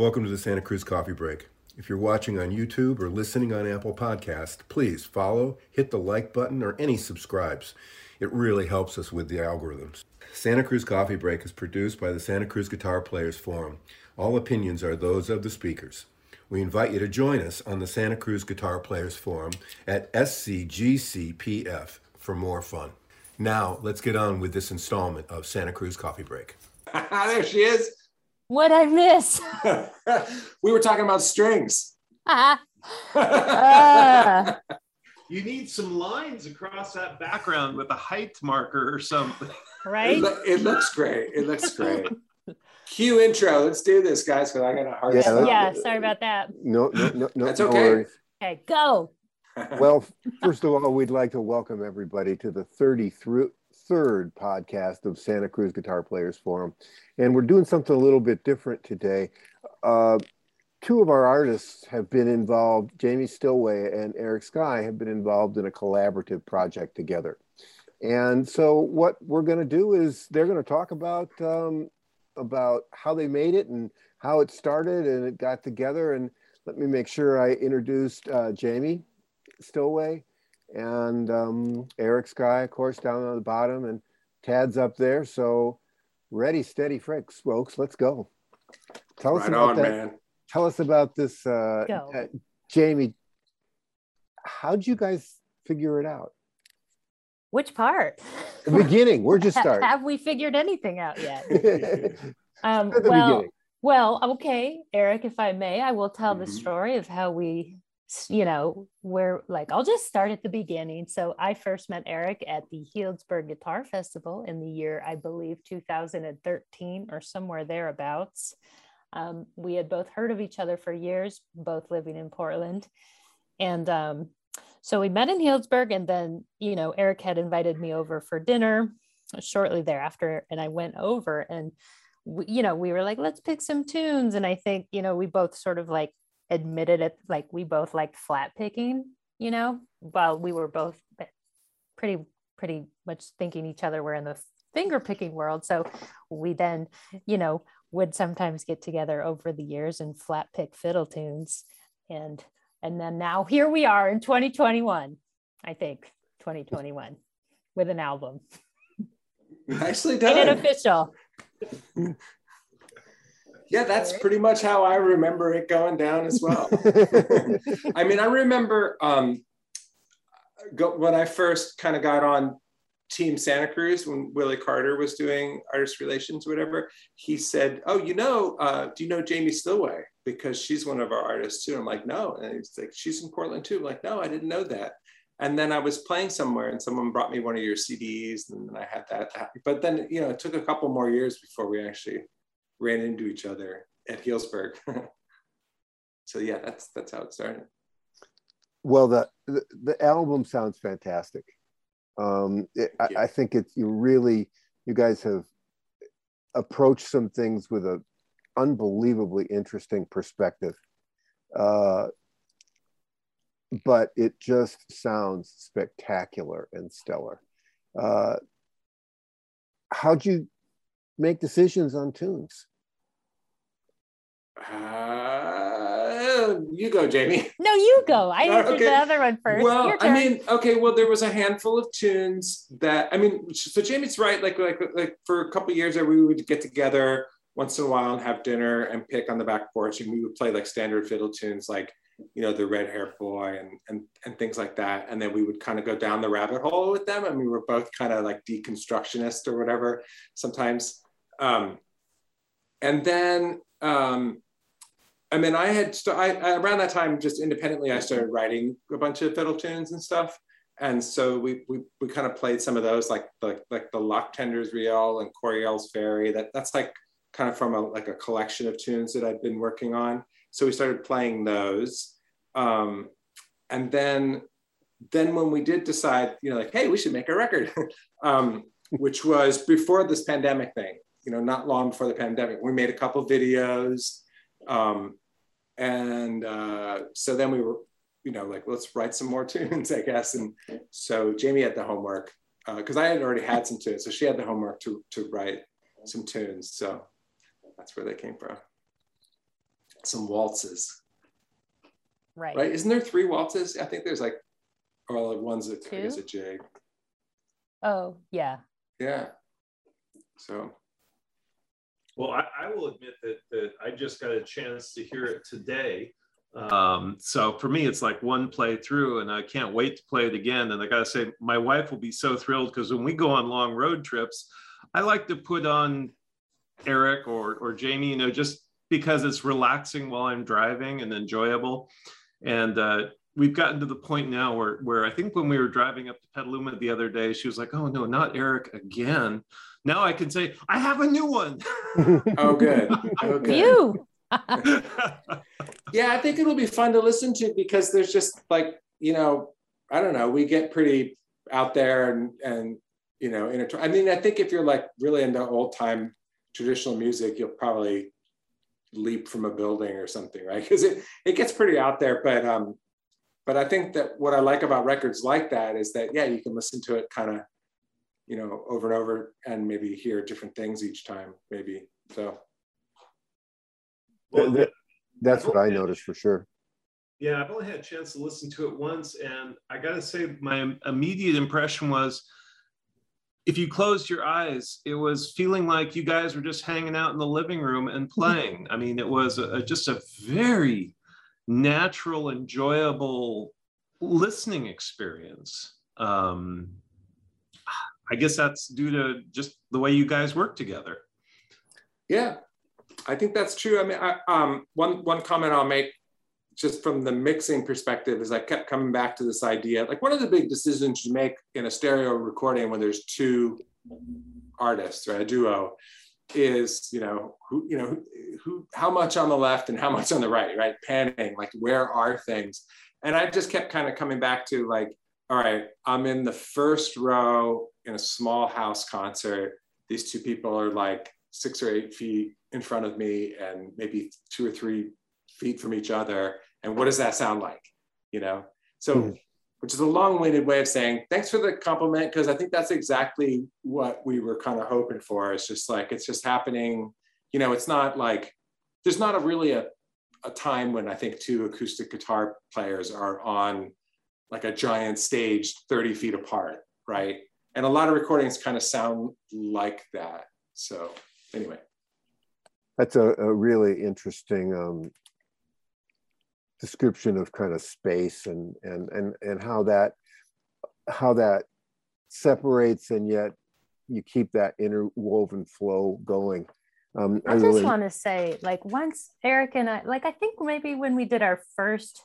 Welcome to the Santa Cruz Coffee Break. If you're watching on YouTube or listening on Apple Podcast, please follow, hit the like button, or any subscribes. It really helps us with the algorithms. Santa Cruz Coffee Break is produced by the Santa Cruz Guitar Players Forum. All opinions are those of the speakers. We invite you to join us on the Santa Cruz Guitar Players Forum at SCGCPF for more fun. Now, let's get on with this installment of Santa Cruz Coffee Break. there she is. What I miss? we were talking about strings. Ah. Uh, You need some lines across that background with a height marker or something. It, right? it looks great. It looks great. Cue intro. Let's do this, guys, because I got a hard Yeah, stop. Yeah, sorry about that. No, no, no, no. That's no okay. worries. Okay, go. Well, first of all, we'd like to welcome everybody to the 33rd podcast of Santa Cruz Guitar Players Forum. And we're doing something a little bit different today. Uh, two of our artists have been involved, Jamie Stillway and Eric Skye have been involved in a collaborative project together. And so what we're going to do is they're going to talk about um, about how they made it and how it started and it got together. And let me make sure I introduced uh, Jamie Stillway and um, Eric Skye, of course, down on the bottom, and Tad's up there. So ready, steady, folks, folks, let's go. Tell us right about on, that. man. Tell us about this, uh, uh, Jamie. How'd you guys figure it out? Which part? The beginning. We're just starting. Have we figured anything out yet? Um, the well, beginning. well, okay, Eric, if I may, I will tell the Mhm. story of how we, s- you know, where like I'll just start at the beginning. So I first met Eric at the Healdsburg Guitar Festival in the year I believe 2013 or somewhere thereabouts. Um, we had both heard of each other for years, both living in Portland, and um, so we met in Healdsburg, and then you know Eric had invited me over for dinner shortly thereafter, and I went over and we, you know, we were like, let's pick some tunes. And I think, you know, we both sort of like admitted it, like we both liked flat picking, you know, while we were both pretty, pretty much thinking each other were in the finger picking world. So we then, you know, would sometimes get together over the years and flat pick fiddle tunes. And, and then now here we are in 2021, I think 2021 with an album. Nicely Made it done. official. Yeah, that's pretty much how I remember it going down as well. I mean, I remember um, go, when I first kind of got on Team Santa Cruz when Willie Carter was doing artist relations, whatever. He said, "Oh, you know, uh, do you know Jamie Stillway? Because she's one of our artists too." I'm like, "No," and he's like, "She's in Portland too." I'm like, "No, I didn't know that." And then I was playing somewhere, and someone brought me one of your CDs, and then I had that. But then, you know, it took a couple more years before we actually ran into each other at Healdsburg. so yeah, that's that's how it started. Well, the, the the album sounds fantastic. Um, it, I. I think it's you really you guys have approached some things with a unbelievably interesting perspective. Uh, but it just sounds spectacular and stellar. Uh, how'd you make decisions on tunes? Uh, you go, Jamie. No, you go. I answered okay. the other one first. Well, I mean, okay. Well, there was a handful of tunes that I mean. So Jamie's right. Like, like, like for a couple of years there, we would get together once in a while and have dinner and pick on the back porch, and we would play like standard fiddle tunes, like you know, the Red Hair Boy and and and things like that. And then we would kind of go down the rabbit hole with them, and we were both kind of like deconstructionist or whatever sometimes. Um, and then um, I mean, I had st- I, around that time just independently, I started writing a bunch of fiddle tunes and stuff, and so we we, we kind of played some of those, like the like the Lock Tenders Reel and Coryell's Ferry. That that's like kind of from a like a collection of tunes that I'd been working on. So we started playing those, um, and then then when we did decide, you know, like, hey, we should make a record, um, which was before this pandemic thing. You know, not long before the pandemic, we made a couple videos. Um, and uh, so then we were, you know, like, let's write some more tunes, I guess. And so Jamie had the homework because uh, I had already had some tunes. So she had the homework to, to write some tunes. So that's where they came from. some waltzes. Right. Right? Isn't there three waltzes? I think there's like, or like one's a, I guess Two? a jig. Oh, yeah. Yeah. So Well, I, I will admit that that I just got a chance to hear it today. Um, so for me, it's like one play through, and I can't wait to play it again. And I gotta say, my wife will be so thrilled because when we go on long road trips, I like to put on Eric or or Jamie, you know, just because it's relaxing while I'm driving and enjoyable. And uh, we've gotten to the point now where where I think when we were driving up to Petaluma the other day, she was like, "Oh no, not Eric again." Now I can say, "I have a new one." oh good. Oh good. You. Yeah, I think it'll be fun to listen to because there's just like, you know, I don't know, we get pretty out there and and you know, intertwined. I mean, I think if you're like really into old time traditional music, you'll probably leap from a building or something, right? Because it it gets pretty out there. But um, but I think that what I like about records like that is that yeah, you can listen to it kind of, you know, over and over and maybe hear different things each time, maybe. So Well, That- That's what I noticed for sure. Yeah, I've only had a chance to listen to it once, and I gotta say, my immediate impression was if you closed your eyes, it was feeling like you guys were just hanging out in the living room and playing. I mean, it was a, a- just a very natural, enjoyable listening experience. Um, I guess that's due to just the way you guys work together. Yeah, I think that's true. I mean, I, um, one one comment I'll make, just from the mixing perspective, is I kept coming back to this idea. Like one of the big decisions you make in a stereo recording when there's two artists or a duo is you know who you know who, how much on the left and how much on the right right? Panning like where are things? And i just kept kind of coming back to like all right i'm in the first row in a small house concert. These two people are like six or eight feet in front of me and maybe two or three feet from each other. And what does that sound like? You know? So Mhm. Which is a long-winded way of saying thanks for the compliment because i think that's exactly what we were kind of hoping for. It's just like it's just happening you know it's not like there's not a really a, a time when i think two acoustic guitar players are on like a giant stage 30 feet apart right? And a lot of recordings kind of sound like that. So anyway. That's a, a really interesting um, description of kind of space and and and and how that how that separates and yet you keep that interwoven flow going. Um, I just really- want to say, like, once Eric and I, like, I think maybe when we did our first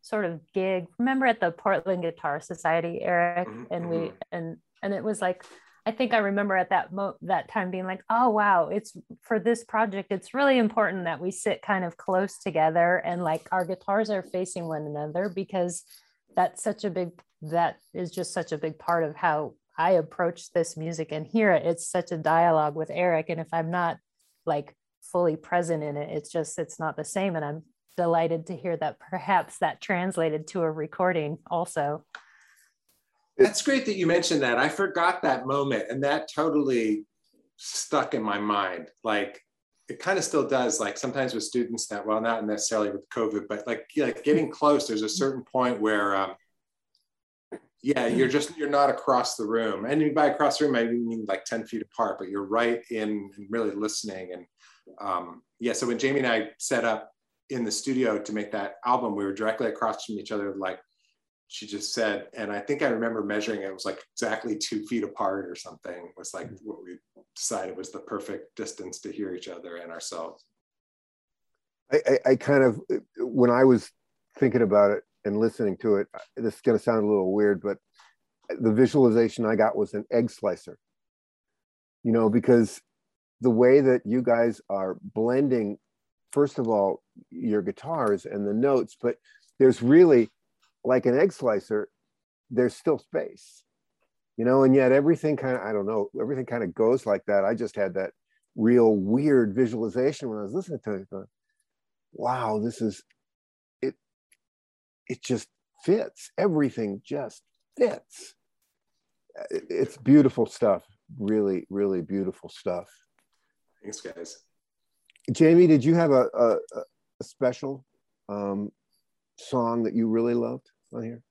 sort of gig, remember at the Portland Guitar Society, Eric, Mhm, and we, mhm. and and it was like, I think I remember at that mo that time being like, oh wow, it's for this project, it's really important that we sit kind of close together and like our guitars are facing one another because that's such a big that is just such a big part of how I approach this music and hear it. It's such a dialogue with Eric. And if I'm not like fully present in it, it's just it's not the same. And I'm delighted to hear that perhaps that translated to a recording also. That's great that you mentioned that. I forgot that moment, and that totally stuck in my mind. Like it kind of still does. Like sometimes with students that, well, not necessarily with COVID, but like like getting close. There's a certain point where, um, yeah, you're just you're not across the room, and by across the room, I mean like ten feet apart, but you're right in really listening. And um, yeah, so when Jamie and I set up in the studio to make that album, we were directly across from each other, like she just said, and I think I remember measuring it, it was like exactly two feet apart or something. It was like mm-hmm. what we decided was the perfect distance to hear each other and ourselves. I, I, I kind of uh, when I was thinking about it and listening to it, this is going to sound a little weird, but uh, the visualization I got was an egg slicer. You know, because the way that you guys are blending, first of all, your guitars and the notes, but there's really like an egg slicer, there's still space. You know, and yet everything kind of, I don't know, everything kind of goes like that. I just had that real weird visualization when I was listening to it. Going, wow, this is it. It just fits. Everything just fits. It- It's beautiful stuff. Really, really beautiful stuff. Thanks, guys. Jamie, did you have a, a, a special um, song that you really loved on here?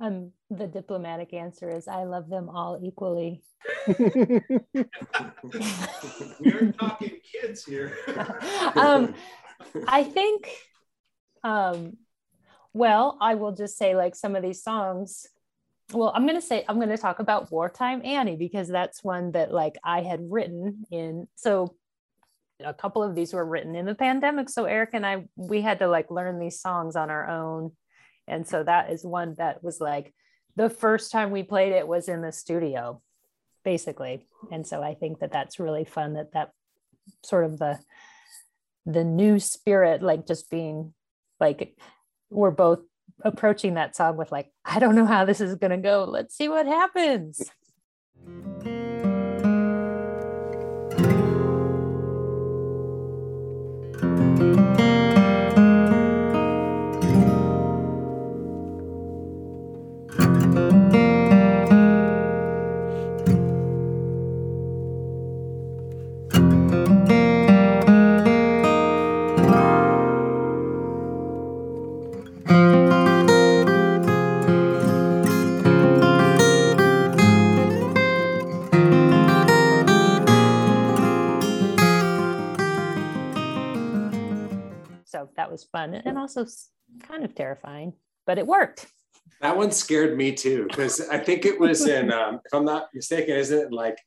Um, the diplomatic answer is I love them all equally. we are talking kids here. um, I think, um, well, I will just say like some of these songs. Well, I'm going to say, I'm going to talk about Wartime Annie because that's one that like I had written in. So a couple of these were written in the pandemic. So Eric and I, we had to like learn these songs on our own. And so that is one that was like the first time we played it was in the studio, basically. And so I think that that's really fun that that sort of the the new spirit, like just being like we're both approaching that song with like, I don't know how this is gonna go. Let's see what happens. Also kind of terrifying, but it worked. That one scared me too, because I think it was in, um, if I'm not mistaken, isn't it like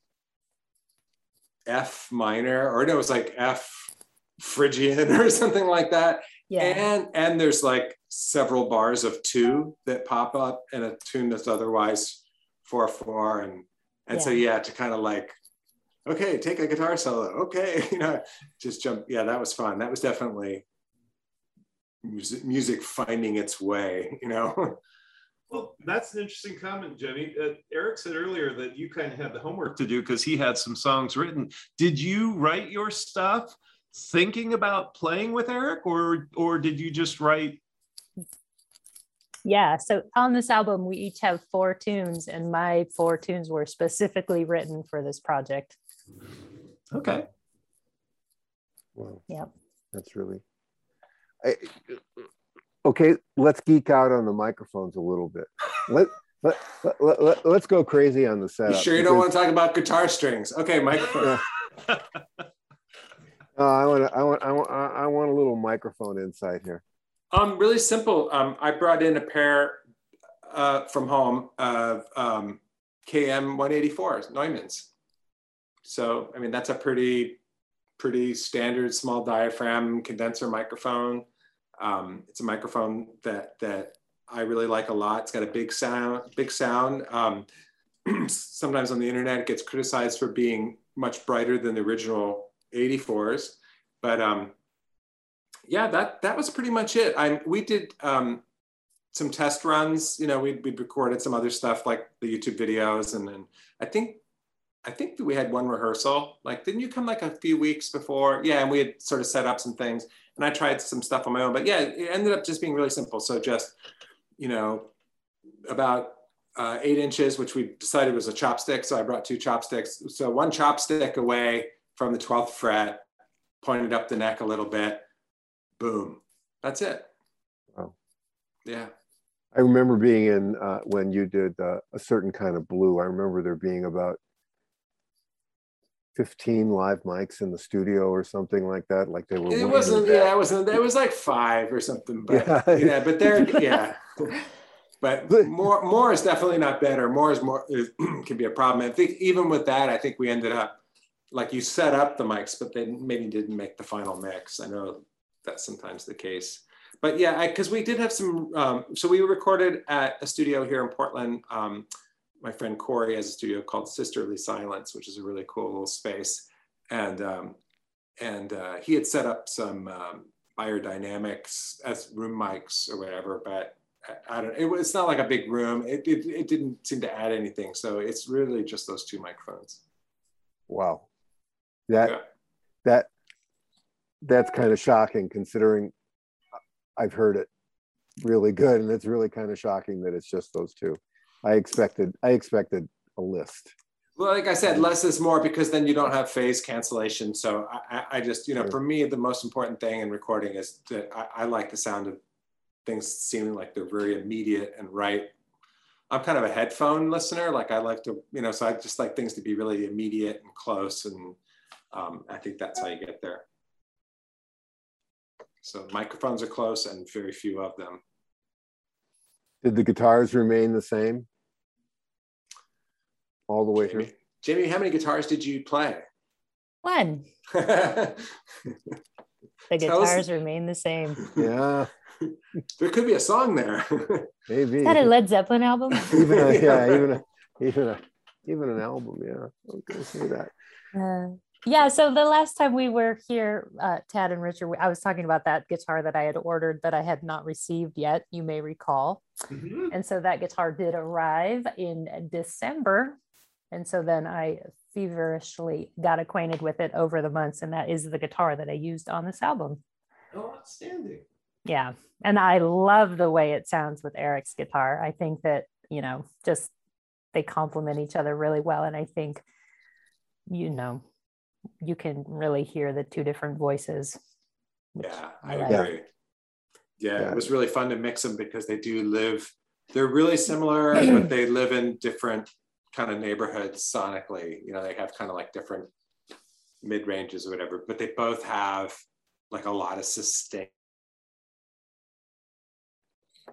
F minor or no, it was like F Phrygian or something like that. Yeah. And and there's like several bars of two that pop up in a tune that's otherwise four four and and so yeah to kind of like okay take a guitar solo okay you know just jump yeah that was fun that was definitely music music finding its way you know Well, that's an interesting comment, Jenny. Uh, Eric said earlier that you kind of had the homework to do because he had some songs written. Did you write your stuff thinking about playing with Eric, or or did you just write? Yeah. So on this album, we each have four tunes, and my four tunes were specifically written for this project. Okay. Wow. Yep. That's really. I, okay, let's geek out on the microphones a little bit. Let, let, let, let, us go crazy on the setup. you sure you don't want to talk about guitar strings okay microphone Yeah. I want, I want, I want, I I want a little microphone insight here. Um, really simple. Um, I brought in a pair uh, from home of um, KM 184s, Neumanns. So, I mean, that's a pretty, pretty standard small diaphragm condenser microphone. Um, it's a microphone that that I really like a lot. It's got a big sound, big sound. Um, sometimes on the internet, it gets criticized for being much brighter than the original 84s, but um, yeah, that that was pretty much it. I we did um, some test runs. You know, we'd we recorded some other stuff like the YouTube videos, and then I think I think that we had one rehearsal. Like, didn't you come like a few weeks before? Yeah, and we had sort of set up some things, and I tried some stuff on my own. But yeah, it ended up just being really simple. So just you know, about uh, eight inches, which we decided was a chopstick. So I brought two chopsticks. So one chopstick away from the 12th fret, pointed up the neck a little bit. Boom. That's it. Wow. Yeah. I remember being in uh, when you did uh, a certain kind of blue. I remember there being about 15 live mics in the studio or something like that. Like they were. It wasn't, yeah, it wasn't, it was like five or something, but Yeah. yeah, but there, yeah. But more, more is definitely not better. More is more, is, can be a problem. I think even with that, I think we ended up, like you set up the mics, but they maybe didn't make the final mix. I know that's sometimes the case. But yeah, because we did have some, um, so we recorded at a studio here in Portland. Um, my friend Corey has a studio called Sisterly Silence, which is a really cool little space. And um, and uh, he had set up some um, Beyerdynamics as room mics or whatever, but I, I don't. It it's not like a big room. It, it it didn't seem to add anything. So it's really just those two microphones. Wow. That Yeah. that that's kind of shocking considering I've heard it really good and it's really kind of shocking that it's just those two. I expected I expected a list. Well, like I said, less is more because then you don't have phase cancellation. So I, I, just, you know, for me, the most important thing in recording is that I, I like the sound of things seeming like they're very immediate and right. I'm kind of a headphone listener. Like I like to, you know, so I just like things to be really immediate and close. And um, I think that's how you get there. So microphones are close and very few of them. Did the guitars remain the same all the way through? Jamie, Jamie, how many guitars did you play? One. The guitars remain the same. Yeah, there could be a song there. maybe. Is that a Led Zeppelin album? even a, yeah, Yeah. even a, even a, even an album. Yeah, okay, see that. Uh, yeah, so the last time we were here, uh, Tad and Richard, I was talking about that guitar that I had ordered that I had not received yet, you may recall. Mhm. And so that guitar did arrive in December. And so then I feverishly got acquainted with it over the months. And that is the guitar that I used on this album. Oh, outstanding. Yeah. And I love the way it sounds with Eric's guitar. I think that, you know, just they complement each other really well. And I think, you know, you can really hear the two different voices. Yeah, I like. agree. Yeah, Yeah. it was really fun to mix them because they do live, they're really similar, but they live in different kind of neighborhoods sonically. You know, they have kind of like different mid ranges or whatever, but they both have like a lot of sustain.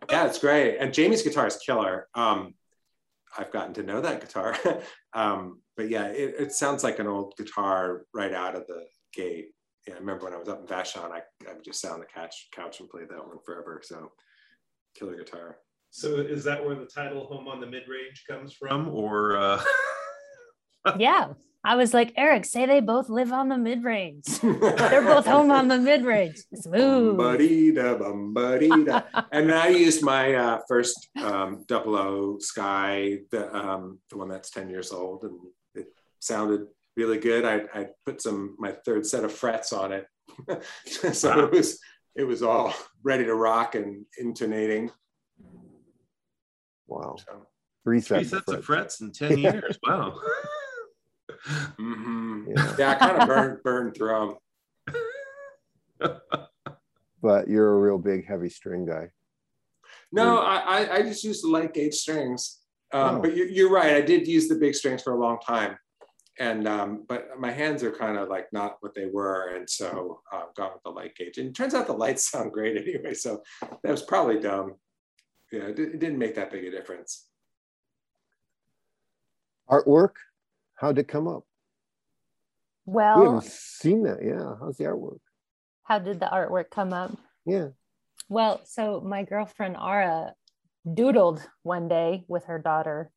Yeah, it's great. And Jamie's guitar is killer. Um, I've gotten to know that guitar. um, but yeah, it, it sounds like an old guitar right out of the gate yeah, I remember when I was up in Vashon, I, I would just sit on the couch, couch and play that one forever. So, killer guitar. So is that where the title "Home on the Mid Range" comes from, or? Uh... Yeah. I was like, Eric, say they both live on the mid range. They're both home on the mid range. Smooth. Bum-ba-dee-da, bum-ba-dee-da. and I used my uh, first um, double O Skye, the um, the one that's ten years old, and it sounded really good. I, I put some my third set of frets on it, so Wow. it was it was all ready to rock and intonating. Wow, So, three Three sets, sets of of frets. frets in ten years. Wow. mhm. Yeah. Yeah, I kind of burned burned through them. But you're a real big heavy string guy. No, I, I, I just use the light gauge strings. Um, Oh. But you, you're right. I did use the big strings for a long time. And, um, but my hands are kind of like not what they were. And so uh, gone with the light gauge. And it turns out the lights sound great anyway. So that was probably dumb. Yeah, it, it didn't make that big a difference. Artwork, how'd it come up? Well, We Well, haven't seen that. Yeah, how's the artwork? how did the artwork come up? Yeah, Well, so my girlfriend Ara doodled one day with her daughter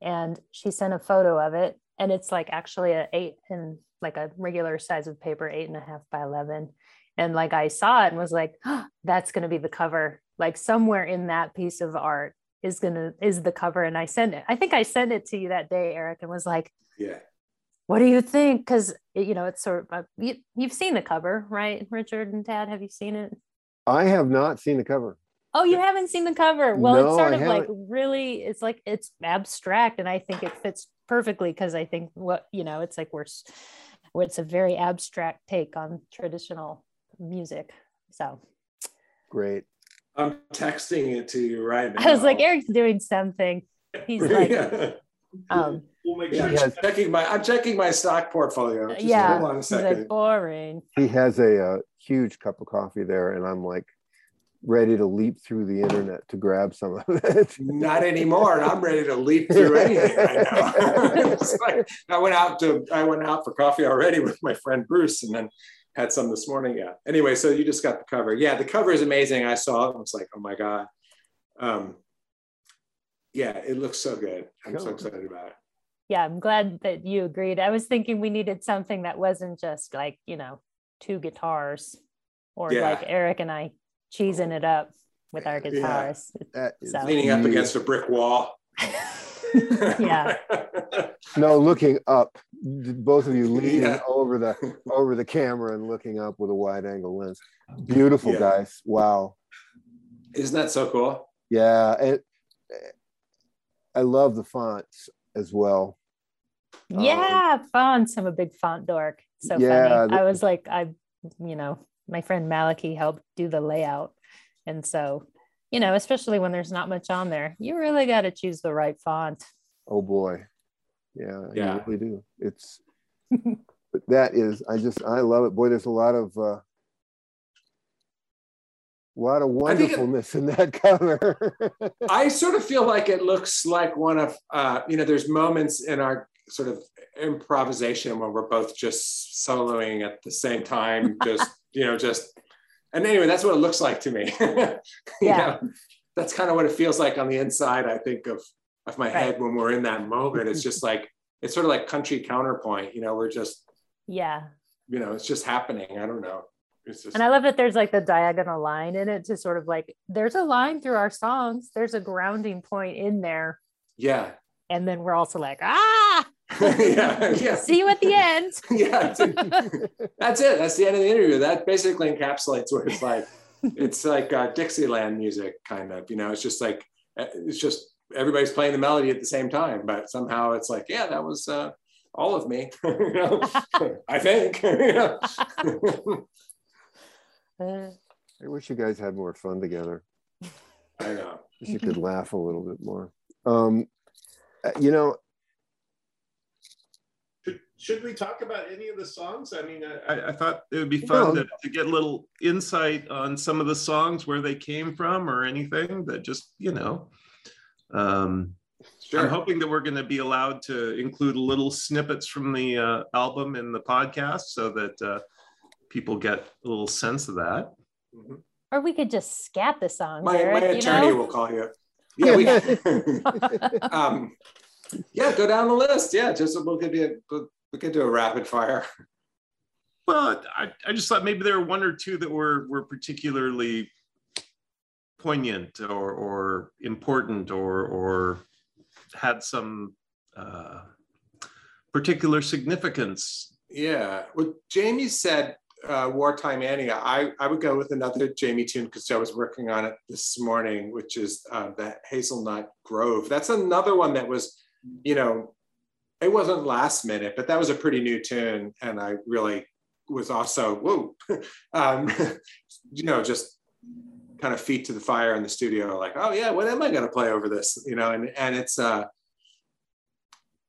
and she sent a photo of it. And it's like actually a eight and like a regular size of paper, eight and a half by 11. And like I saw it and was like, "Oh, that's going to be the cover. Like somewhere in that piece of art is going to, is the cover. And I sent it, I think I sent it to you that day, Eric, and was like, Yeah. what do you think? Because, you know, it's sort of, uh, you, you've seen the cover, right? Richard and Tad, have you seen it? I have not seen the cover. Oh, you haven't seen the cover. Well, No, it's sort I of like really, it's like it's abstract, and I think it fits perfectly because I think what you know, it's like we're, it's a very abstract take on traditional music. So Great. I'm texting it to you right now. I was like, Eric's doing something. He's like, yeah. um, We'll make sure. Yes. I'm checking my I'm checking my stock portfolio. Just yeah, hold on a he's like second. boring. He has a, uh huge cup of coffee there, and I'm like ready to leap through the internet to grab some of it. Not anymore, and I'm ready to leap through anything right now. Like, I went out to I went out for coffee already with my friend Bruce, and then had some this morning. Yeah. Anyway, so you just got the cover. Yeah, the cover is amazing. I saw it. I was like, oh my god. Um, yeah, it looks so good. I'm so excited about it. Yeah, I'm glad that you agreed. I was thinking we needed something that wasn't just like you know two guitars, or Yeah. like Eric and I cheesing it up with our Yeah. guitars. That is So- Leaning up against a brick wall. yeah. No, looking up. Both of you leaning Yeah. over the over the camera and looking up with a wide angle lens. Beautiful Yeah. guys. Wow. Isn't that so cool? Yeah, and I love the fonts as well. Yeah, um, fonts. I'm a big font dork. So yeah, funny. The, I was like, I, you know, my friend Maliki helped do the layout. And so, you know, especially when there's not much on there, you really got to choose the right font. Oh boy. Yeah, yeah. you really do. It's but that is, I just, I love it. Boy, there's a lot of, uh, a lot of wonderfulness it, in that cover. I sort of feel like it looks like one of, uh, you know, there's moments in our sort of improvisation when we're both just soloing at the same time, just, you know, just, and anyway, that's what it looks like to me. yeah. Know, that's kind of what it feels like on the inside, I think, of, of my right. head when we're in that moment. It's just like, it's sort of like country counterpoint, you know, we're just, yeah, you know, it's just happening. I don't know. Just... And I love that there's like the diagonal line in it to sort of like there's a line through our songs. There's a grounding point in there. Yeah. And then we're also like, ah, yeah, yeah. See you at the end. yeah. That's it. That's the end of the interview. That basically encapsulates what it's like. It's like uh, Dixieland music, kind of. You know, it's just like uh, it's just everybody's playing the melody at the same time, but somehow it's like, yeah, that was uh, all of me. you know, I think. I wish you guys had more fun together. I know. Wish you could laugh a little bit more. Um, uh, you know, should, should we talk about any of the songs? I mean, I, I thought it would be fun to, to, get a little insight on some of the songs, where they came from, or anything that just, you know. Um, sure. I'm hoping that we're going to be allowed to include little snippets from the uh, album in the podcast so that uh, people get a little sense of that. Mm-hmm. Or we could just scat the song. My, Eric, my attorney know? will call you. Yeah, we, um, yeah, go down the list. Yeah, just we'll give you a, we could do a rapid fire. Well, I, I just thought maybe there were one or two that were were particularly poignant or or important or or had some uh, particular significance. Yeah, well, Jamie said uh, Wartime Annie, I, I would go with another Jamie tune because I was working on it this morning, which is uh, the Hazelnut Grove. That's another one that was, you know, it wasn't last minute, but that was a pretty new tune. And I really was also, whoa, um, you know, just kind of feet to the fire in the studio, like, oh yeah, what am I going to play over this? You know, and, and it's, uh,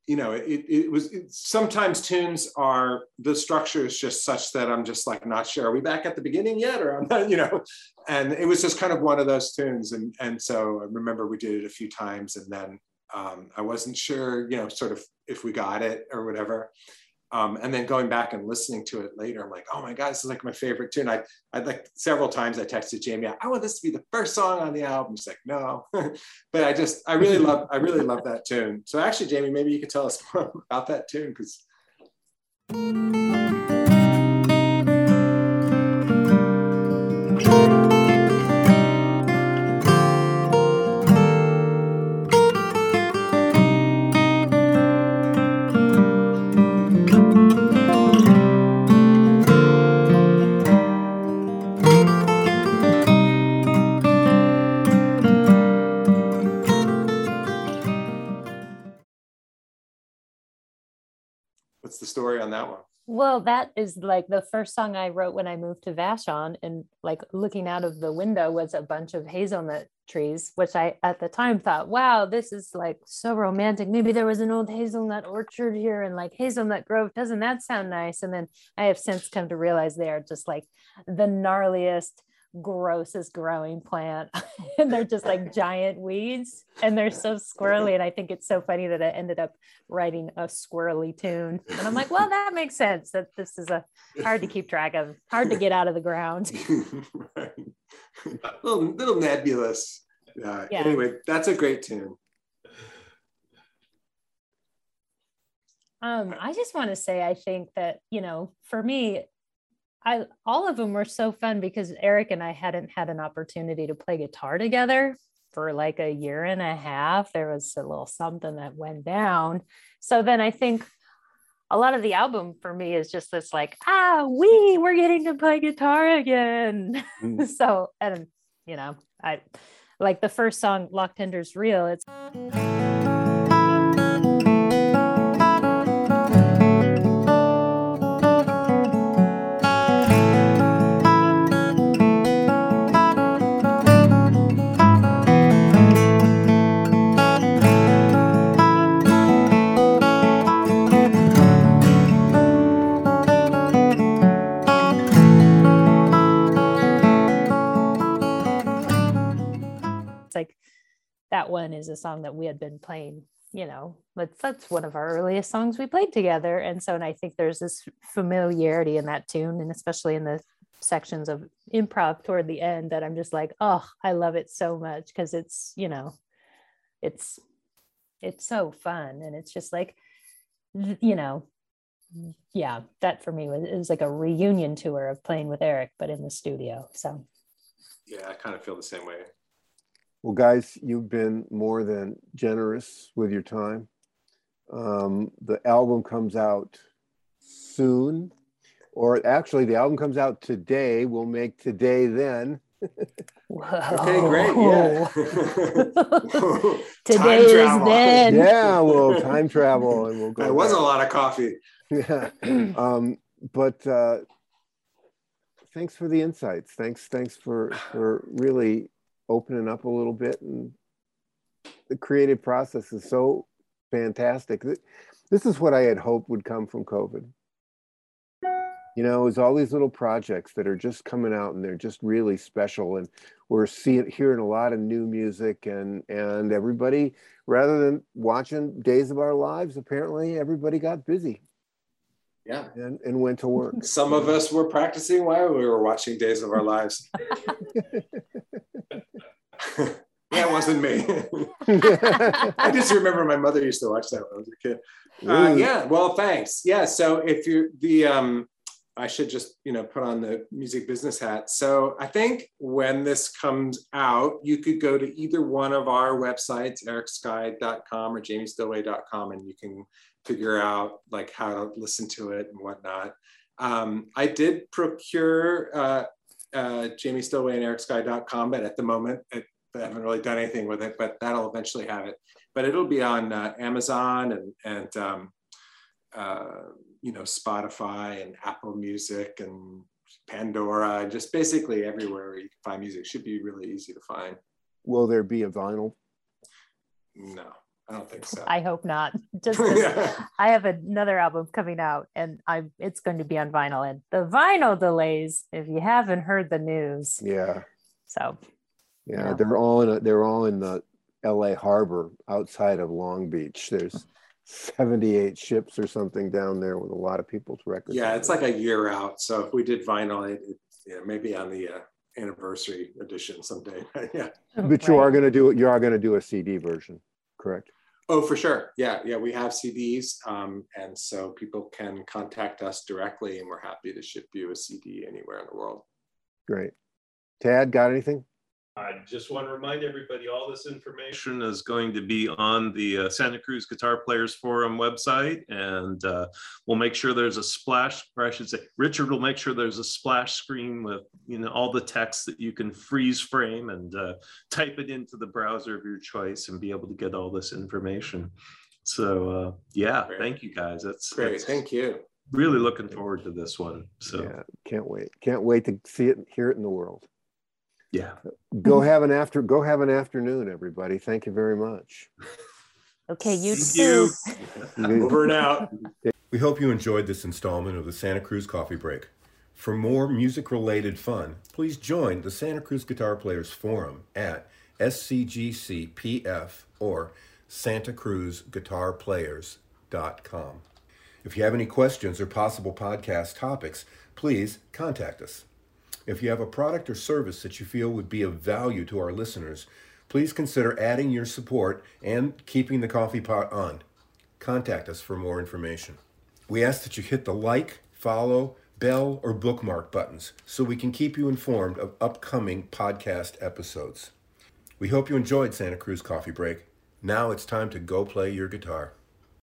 you know, it, it was it, sometimes tunes are the structure is just such that I'm just like not sure. Are we back at the beginning yet, or I'm not, you know? And it was just kind of one of those tunes, and and so I remember we did it a few times, and then um, I wasn't sure, you know, sort of if we got it or whatever. Um, and then going back and listening to it later, I'm like, oh my God, this is like my favorite tune. I, I like several times I texted Jamie, I want this to be the first song on the album. She's like, no, but I just, I really love, I really love that tune. So actually, Jamie, maybe you could tell us more about that tune because. Story on that one? Well, that is like the first song I wrote when I moved to Vashon, and like looking out of the window was a bunch of hazelnut trees, which I at the time thought, wow, this is like so romantic. Maybe there was an old hazelnut orchard here and like hazelnut grove. Doesn't that sound nice? And then I have since come to realize they are just like the gnarliest grossest growing plant and they're just like giant weeds and they're so squirrely and i think it's so funny that i ended up writing a squirrely tune and i'm like well that makes sense that this is a hard to keep track of hard to get out of the ground right. little, little nebulous uh, yeah. anyway that's a great tune um, I just want to say, I think that, you know, for me, I all of them were so fun because Eric and I hadn't had an opportunity to play guitar together for like a year and a half. There was a little something that went down. So then I think a lot of the album for me is just this like, ah, we we're getting to play guitar again. Mm. so and you know, I like the first song, Lock Tender's Reel, it's is a song that we had been playing you know that's that's one of our earliest songs we played together. And so and i think there's this familiarity in that tune and especially in the sections of improv toward the end that i'm just like oh i love it so much because it's you know it's it's so fun. And it's just like you know yeah that for me was, was like a reunion tour of playing with eric but in the studio so. Yeah i kind of feel the same way well, guys, you've been more than generous with your time. Um, the album comes out soon, or actually, the album comes out today. We'll make today then. okay, great. Yeah. today is then. Yeah, we'll time travel and we'll go. It was a lot of coffee. Yeah. Um, but uh, thanks for the insights. Thanks, thanks for for really opening up a little bit and the creative process is so fantastic. This is what i had hoped would come from covid. You know it's all these little projects that are just coming out and they're just really special and we're seeing hearing a lot of new music and and everybody rather than watching days of our lives apparently everybody got busy yeah and, and went to work some of us were practicing while we were watching days of our lives that wasn't me. I just remember my mother used to watch that when I was a kid. Uh, yeah, well, thanks. Yeah, so if you the um, I should just you know put on the music business hat. So I think when this comes out, you could go to either one of our websites, ericskye.com or jamiestillway.com, and you can figure out like how to listen to it and whatnot. Um, I did procure uh, uh, Jamie Stillway and ericskye.com, but at the moment, it, I haven't really done anything with it, but that'll eventually have it. But it'll be on uh, Amazon and, and um, uh, you know, Spotify and Apple Music and Pandora, and just basically everywhere where you can find music. Should be really easy to find. Will there be a vinyl? No. I don't think so. I hope not. Just I have another album coming out and I it's going to be on vinyl and the vinyl delays if you haven't heard the news. Yeah. So yeah, yeah. they're all in a, they're all in the LA harbor outside of Long Beach. There's 78 ships or something down there with a lot of people's records. Yeah, it's like a year out. So if we did vinyl, it, it yeah, maybe on the uh, anniversary edition someday. yeah. But you are going to do you are going to do a CD version correct? Oh, for sure. Yeah, yeah, we have CDs, um, and so people can contact us directly, and we're happy to ship you a CD anywhere in the world. Great. Tad, got anything? I just want to remind everybody all this information is going to be on the uh, Santa Cruz Guitar Players Forum website. And uh, we'll make sure there's a splash, or I should say, Richard will make sure there's a splash screen with you know all the text that you can freeze frame and uh, type it into the browser of your choice and be able to get all this information. So uh, yeah, Great. thank you guys. That's great. That's thank you. Really looking forward to this one. So yeah, can't wait. Can't wait to see it, hear it in the world yeah. Go have an after go have an afternoon everybody. Thank you very much. Okay you too. you. over and out. We hope you enjoyed this installment of the santa cruz coffee break. For more music related fun please join the santa cruz guitar players forum at scgcpf or santacruzguitarplayers.com if you have any questions or possible podcast topics please contact us if you have a product or service that you feel would be of value to our listeners, please consider adding your support and keeping the coffee pot on. Contact us for more information. We ask that you hit the like, follow, bell, or bookmark buttons so we can keep you informed of upcoming podcast episodes. We hope you enjoyed Santa Cruz Coffee Break. Now it's time to go play your guitar.